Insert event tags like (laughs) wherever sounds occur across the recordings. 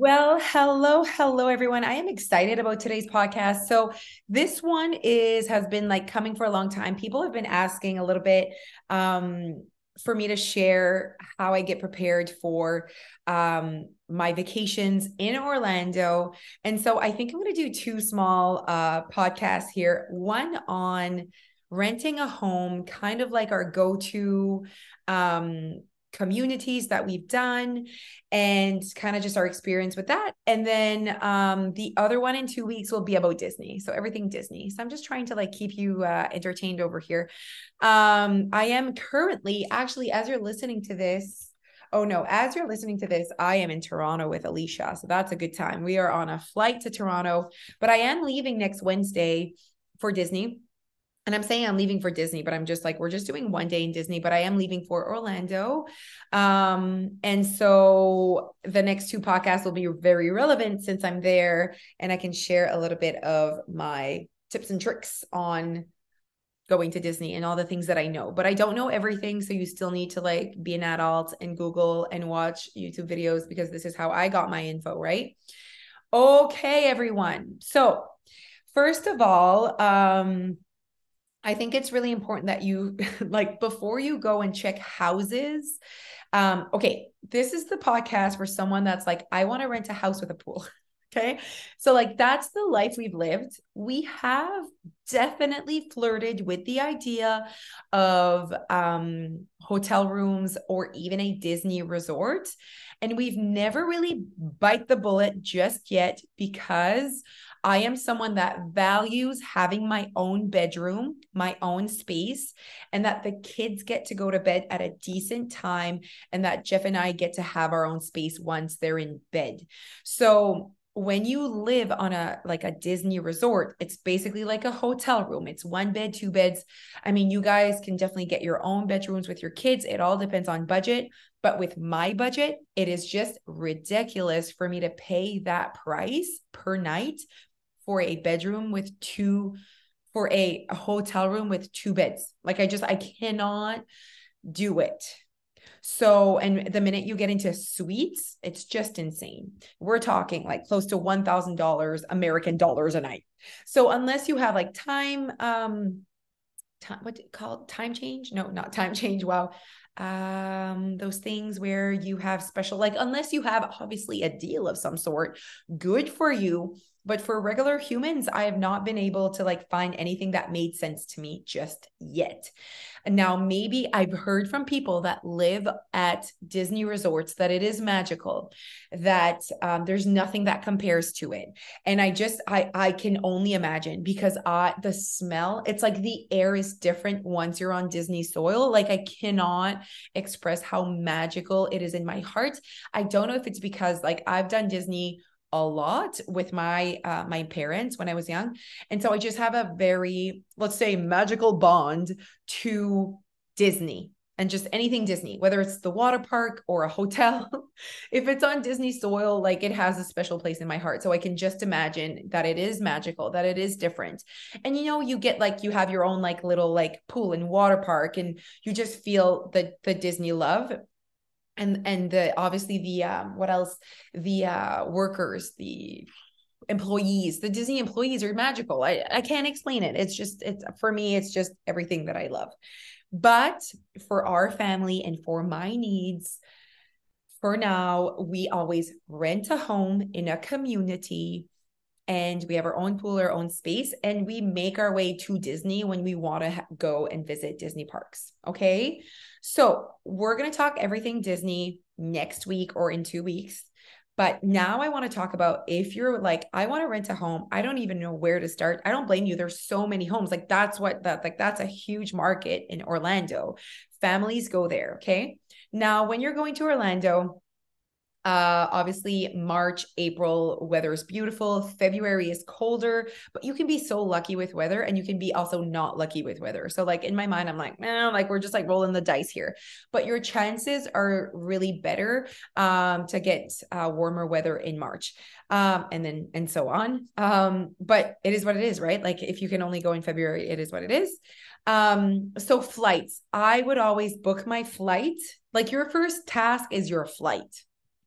Well, hello, hello everyone. I am excited about today's podcast. So, this one is has been like coming for a long time. People have been asking a little bit um for me to share how I get prepared for um my vacations in Orlando. And so I think I'm going to do two small uh podcasts here. One on renting a home, kind of like our go-to um communities that we've done and kind of just our experience with that. And then um the other one in 2 weeks will be about Disney. So everything Disney. So I'm just trying to like keep you uh entertained over here. Um I am currently actually as you're listening to this Oh no, as you're listening to this, I am in Toronto with Alicia. So that's a good time. We are on a flight to Toronto, but I am leaving next Wednesday for Disney and I'm saying I'm leaving for Disney, but I'm just like, we're just doing one day in Disney, but I am leaving for Orlando. Um, and so the next two podcasts will be very relevant since I'm there and I can share a little bit of my tips and tricks on going to Disney and all the things that I know, but I don't know everything. So you still need to like be an adult and Google and watch YouTube videos because this is how I got my info, right? Okay, everyone. So, first of all, um, I think it's really important that you (laughs) like before you go and check houses. Um, okay, this is the podcast for someone that's like, I want to rent a house with a pool. (laughs) okay. So, like, that's the life we've lived. We have definitely flirted with the idea of um, hotel rooms or even a Disney resort. And we've never really bite the bullet just yet because I am someone that values having my own bedroom, my own space, and that the kids get to go to bed at a decent time and that Jeff and I get to have our own space once they're in bed. So when you live on a like a Disney resort, it's basically like a hotel room. It's one bed, two beds. I mean, you guys can definitely get your own bedrooms with your kids. It all depends on budget. But with my budget, it is just ridiculous for me to pay that price per night for a bedroom with two for a, a hotel room with two beds. Like I just I cannot do it. So, and the minute you get into suites, it's just insane. We're talking like close to $1,000 American dollars a night. So, unless you have like time, um, time, what called time change? No, not time change. Wow. Um, those things where you have special, like, unless you have obviously a deal of some sort, good for you. But for regular humans, I have not been able to like find anything that made sense to me just yet. Now maybe I've heard from people that live at Disney resorts that it is magical, that um, there's nothing that compares to it. And I just I I can only imagine because I the smell, it's like the air is different once you're on Disney soil. Like I cannot express how magical it is in my heart. I don't know if it's because like I've done Disney a lot with my uh, my parents when I was young, and so I just have a very let's say magical bond to Disney and just anything Disney, whether it's the water park or a hotel. (laughs) if it's on Disney soil, like it has a special place in my heart. So I can just imagine that it is magical, that it is different. And you know, you get like you have your own like little like pool and water park and you just feel the the Disney love and and the obviously the um what else? The uh workers the employees the disney employees are magical. I i can't explain it. It's just it's for me it's just everything that i love. But for our family and for my needs for now we always rent a home in a community and we have our own pool our own space and we make our way to disney when we want to ha- go and visit disney parks okay so we're going to talk everything Disney next week or in two weeks. But now I want to talk about if you're like, I want to rent a home. I don't even know where to start. I don't blame you. There's so many homes. Like that's what that like that's a huge market in Orlando. Families go there. Okay. Now, when you're going to Orlando, uh, obviously, March, April, weather is beautiful. February is colder, but you can be so lucky with weather and you can be also not lucky with weather. So, like in my mind, I'm like, man, like we're just like rolling the dice here. But your chances are really better um, to get uh, warmer weather in March. Um, and then and so on. Um, but it is what it is, right? Like if you can only go in February, it is what it is. Um, so flights, I would always book my flight. Like your first task is your flight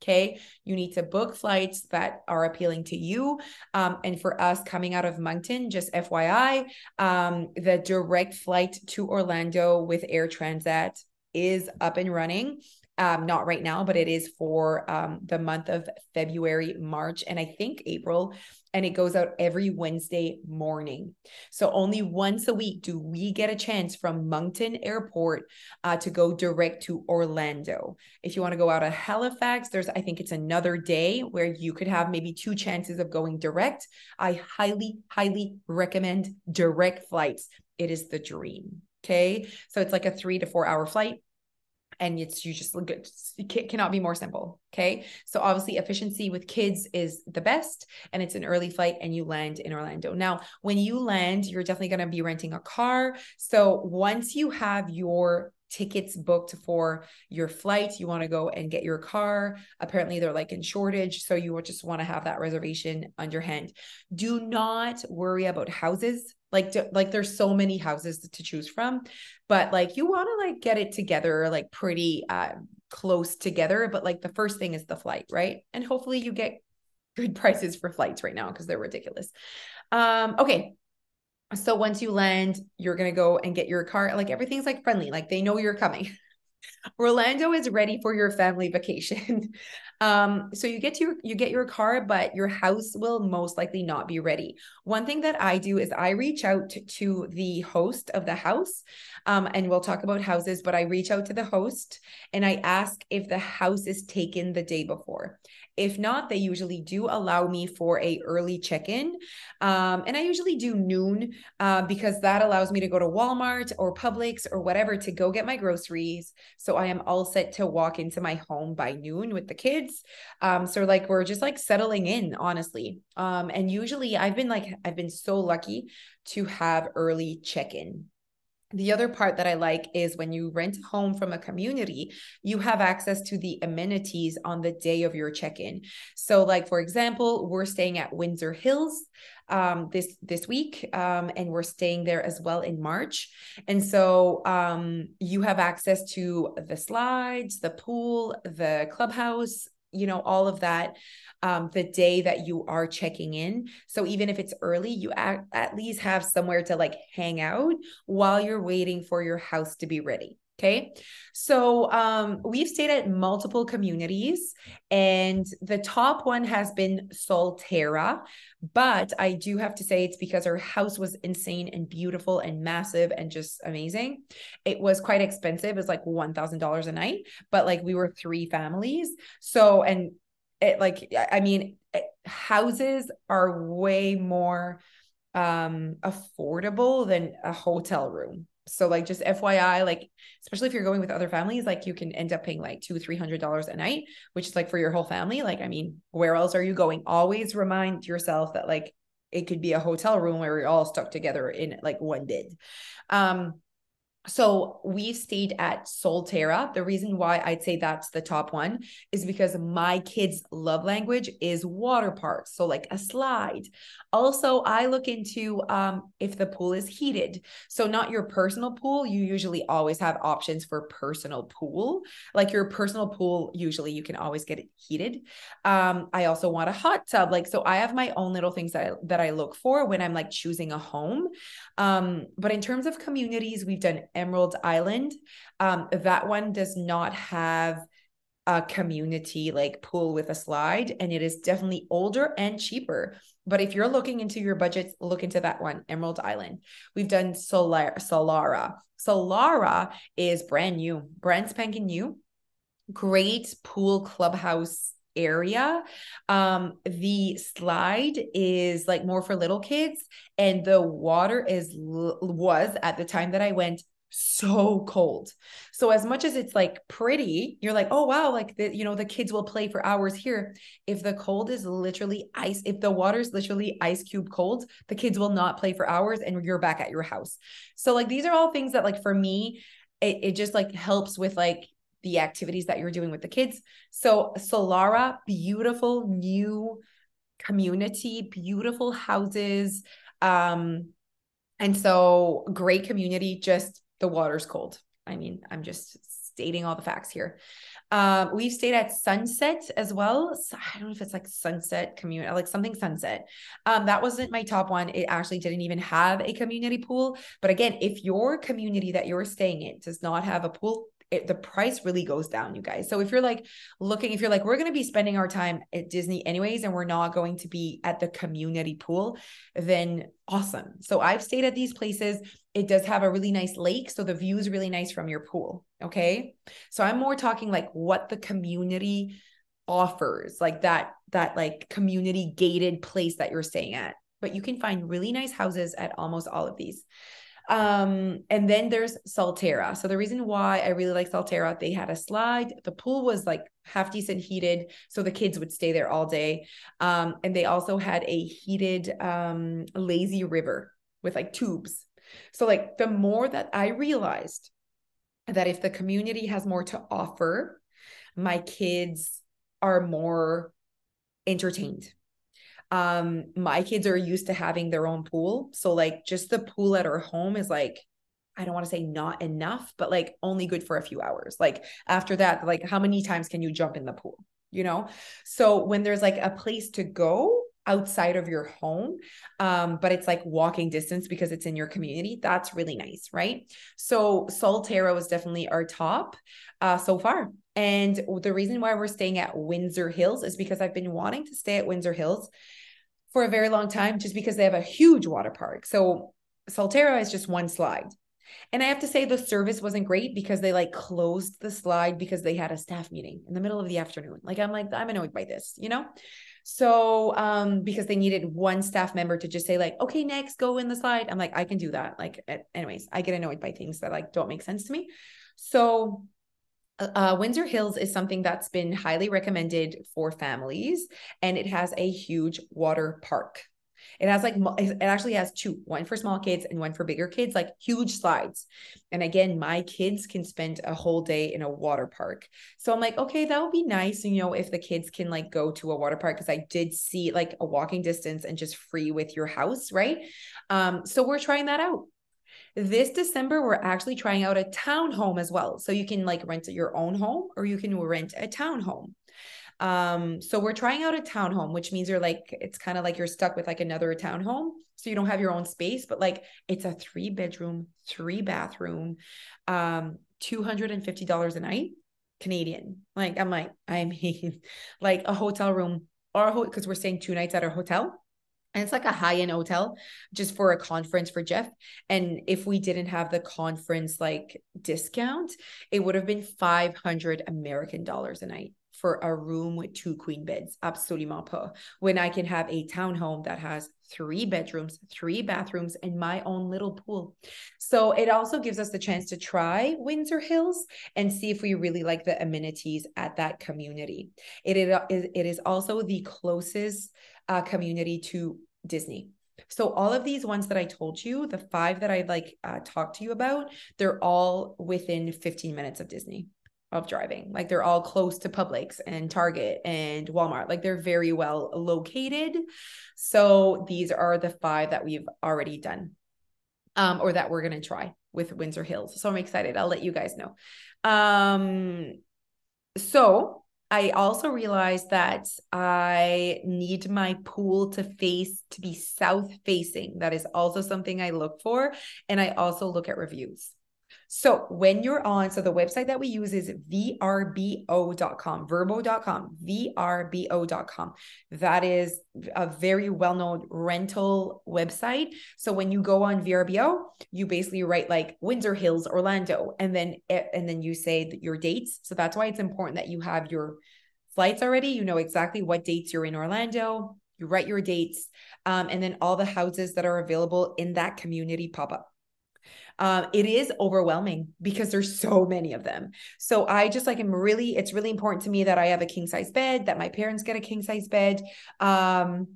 Okay. You need to book flights that are appealing to you. Um, and for us coming out of Moncton, just FYI, um, the direct flight to Orlando with Air Transat is up and running um, not right now, but it is for um, the month of February, March, and I think April. And it goes out every Wednesday morning. So only once a week do we get a chance from Moncton Airport uh, to go direct to Orlando. If you want to go out of Halifax, there's, I think it's another day where you could have maybe two chances of going direct. I highly, highly recommend direct flights. It is the dream. Okay. So it's like a three to four hour flight and it's you just look good it cannot be more simple okay? So obviously efficiency with kids is the best and it's an early flight and you land in orlando. Now when you land you're definitely going to be renting a car. So once you have your tickets booked for your flight you want to go and get your car. Apparently they're like in shortage so you just want to have that reservation underhand do not worry about houses like like there's so many houses to choose from but like you want to like get it together like pretty uh close together but like the first thing is the flight right? And hopefully you get good (laughs) prices for flights right now because they're ridiculous. Um okay. So once you land you're going to go and get your car like everything's like friendly like they know you're coming (laughs) Orlando is ready for your family vacation. (laughs) um, so you get to you get your car, but your house will most likely not be ready. One thing that I do is I reach out to the host of the house, um, and we'll talk about houses. But I reach out to the host and I ask if the house is taken the day before. If not, they usually do allow me for a early check-in. Um, and I usually do noon uh, because that allows me to go to Walmart or Publix or whatever to go get my groceries. So I am all set to walk into my home by noon with the kids. Um, so like we're just like settling in, honestly. Um, and usually I've been like, I've been so lucky to have early check-in the other part that I like is when you rent a home from a community, you have access to the amenities on the day of your check-in. So, like for example, we're staying at Windsor Hills um, this this week, um, and we're staying there as well in March. And so, um, you have access to the slides, the pool, the clubhouse, you know, all of that um, the day that you are checking in. So even if it's early, you at, at least have somewhere to like hang out while you're waiting for your house to be ready. Okay. So um, we've stayed at multiple communities, and the top one has been Solterra. But I do have to say it's because our house was insane and beautiful and massive and just amazing. It was quite expensive. It was like $1,000 a night, but like we were three families. So, and it like i mean it, houses are way more um affordable than a hotel room so like just fyi like especially if you're going with other families like you can end up paying like two three hundred dollars a night which is like for your whole family. Like i mean where else are you going? Always remind yourself that like it could be a hotel room where you're all stuck together in like one bed. Um so we stayed at Solterra. The reason why I'd say that's the top one is because my kids' love language is water parks. So like a slide. Also, I look into um, if the pool is heated. So not your personal pool. You usually always have options for personal pool. Like your personal pool, usually you can always get it heated. Um, I also want a hot tub. Like so, I have my own little things that I, that I look for when I'm like choosing a home. Um, but in terms of communities, we've done Emerald Island. Um, that one does not have a community like pool with a slide, and it is definitely older and cheaper. But if you're looking into your budget, look into that one, Emerald Island. We've done Solar Solara. Solara is brand new, brand spanking new. Great pool clubhouse area. Um, the slide is like more for little kids, and the water is was at the time that I went so cold. So as much as it's like pretty, you're like, oh wow, like the you know the kids will play for hours here. If the cold is literally ice, if the water is literally ice cube cold, the kids will not play for hours, and you're back at your house. So like these are all things that like for me, it, it just like helps with like the activities that you're doing with the kids. So Solara, beautiful new community, beautiful houses. Um, and so great community, just the water's cold. I mean, I'm just stating all the facts here. Um, we've stayed at Sunset as well. So I don't know if it's like Sunset Community, like something Sunset. Um, that wasn't my top one. It actually didn't even have a community pool. But again, if your community that you're staying in does not have a pool, it, the price really goes down, you guys. So if you're like looking, if you're like, we're going to be spending our time at Disney anyways, and we're not going to be at the community pool, then awesome. So I've stayed at these places. It does have a really nice lake. So the view is really nice from your pool. Okay. So I'm more talking like what the community offers, like that, that like community gated place that you're staying at. But you can find really nice houses at almost all of these. Um, and then there's Solterra. So the reason why I really like Solterra, they had a slide. The pool was like half decent heated, so the kids would stay there all day. Um, and they also had a heated um lazy river with like tubes. So like the more that I realized that if the community has more to offer, my kids are more entertained um my kids are used to having their own pool so like just the pool at our home is like I don't want to say not enough, but like only good for a few hours. Like after that, like how many times can you jump in the pool? You know? So when there's like a place to go outside of your home, um, but it's like walking distance because it's in your community, that's really nice, right? So Solterra was definitely our top uh, so far. And the reason why we're staying at Windsor Hills is because I've been wanting to stay at Windsor Hills for a very long time just because they have a huge water park. So Solterra is just one slide. And I have to say the service wasn't great because they like closed the slide because they had a staff meeting in the middle of the afternoon. Like I'm like I'm annoyed by this, you know? So um because they needed one staff member to just say like, "Okay, next, go in the slide." I'm like, "I can do that." Like anyways, I get annoyed by things that like don't make sense to me. So uh, uh, Windsor Hills is something that's been highly recommended for families, and it has a huge water park. It has like it actually has two, one for small kids and one for bigger kids, like huge slides. And again, my kids can spend a whole day in a water park. So I'm like, okay, that would be nice, you know, if the kids can like go to a water park because I did see like a walking distance and just free with your house, right? Um, so we're trying that out. This December, we're actually trying out a townhome as well. So you can like rent your own home or you can rent a townhome. Um, so we're trying out a townhome, which means you're like, it's kind of like you're stuck with like another townhome. So you don't have your own space, but like it's a three bedroom, three bathroom, um, $250 a night Canadian. Like, I'm like, I (laughs) mean, like a hotel room or a because we're staying two nights at our hotel and it's like a high end hotel just for a conference for Jeff. And if we didn't have the conference like discount, it would have been 500 American dollars a night for a room with two queen beds. Absolument pas. When I can have a townhome that has three bedrooms, three bathrooms, and my own little pool. So it also gives us the chance to try Windsor Hills and see if we really like the amenities at that community. It, it, it is also the closest uh, community to Disney. So all of these ones that I told you, the five that I like uh, talked to you about, they're all within 15 minutes of Disney of driving. Like they're all close to Publix and Target and Walmart. Like they're very well located. So these are the five that we've already done um, or that we're going to try with Windsor Hills. So I'm excited. I'll let you guys know. Um, so I also realized that I need my pool to face to be south facing. That is also something I look for. And I also look at reviews. So when you're on, so the website that we use is vrbo.com, vrbo.com, vrbo.com. That is a very well-known rental website. So when you go on VRBO, you basically write like Windsor Hills, Orlando, and then and then you say your dates. So that's why it's important that you have your flights already. You know exactly what dates you're in Orlando. You write your dates, um, and then all the houses that are available in that community pop up um, it is overwhelming because there's so many of them. So I just like am really, it's really important to me that I have a king size bed, that my parents get a king size bed. Um,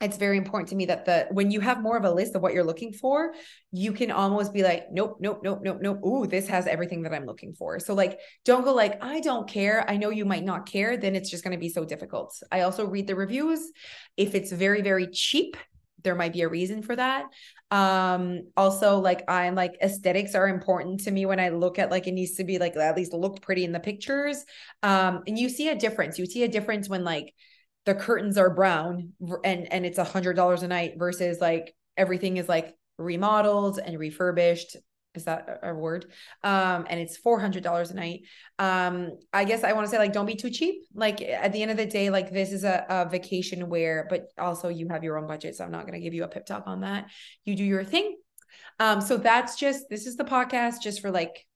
it's very important to me that the when you have more of a list of what you're looking for, you can almost be like, nope, nope, nope, nope, nope. Ooh, this has everything that I'm looking for. So like, don't go like, I don't care. I know you might not care. Then it's just going to be so difficult. I also read the reviews. If it's very, very cheap, there might be a reason for that. Um also like i'm like aesthetics are important to me when i look at like it needs to be like at least look pretty in the pictures. Um and you see a difference. You see a difference when like the curtains are brown and and it's a hundred dollars a night versus like everything is like remodeled and refurbished is that a word? Um and it's $400 a night. Um i guess i want to say like don't be too cheap. Like at the end of the day like this is a, a vacation where but also you have your own budget so i'm not going to give you a pip talk on that. You do your thing. Um so that's just this is the podcast just for like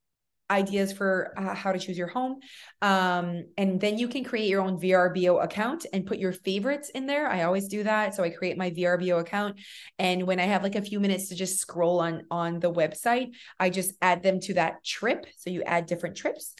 ideas for uh, how to choose your home. Um, and then you can create your own VRBO account and put your favorites in there. I always do that. So I create my VRBO account. And when I have like a few minutes to just scroll on, on the website, I just add them to that trip. So you add different trips.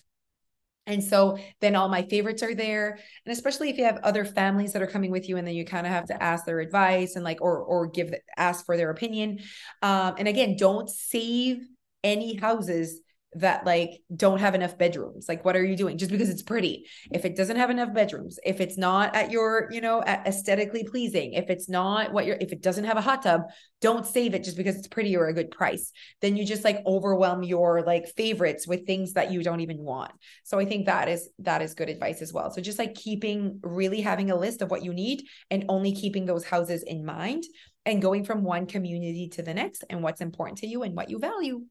And so then all my favorites are there. And especially if you have other families that are coming with you and then you kind of have to ask their advice and like or or give ask for their opinion. Um, and again, don't save any houses that like don't have enough bedrooms. Like what are you doing? Just because it's pretty. If it doesn't have enough bedrooms if it's not at your you know aesthetically pleasing if it's not what you're if it doesn't have a hot tub don't save it just because it's pretty or a good price. Then you just like overwhelm your like favorites with things that you don't even want. So i think that is that is good advice as well. So just like keeping really having a list of what you need and only keeping those houses in mind and going from one community to the next and what's important to you and what you value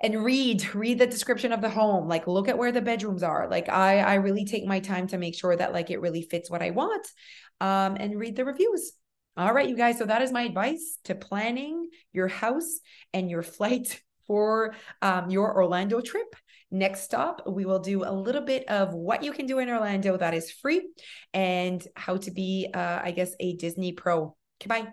and read read the description of the home like look at where the bedrooms are like i i really take my time to make sure that like it really fits what i want um and read the reviews all right you guys so that is my advice to planning your house and your (laughs) flight for um, your orlando trip Next stop, we will do a little bit of what you can do in Orlando that is free and how to be, uh, I guess, a Disney pro. Goodbye.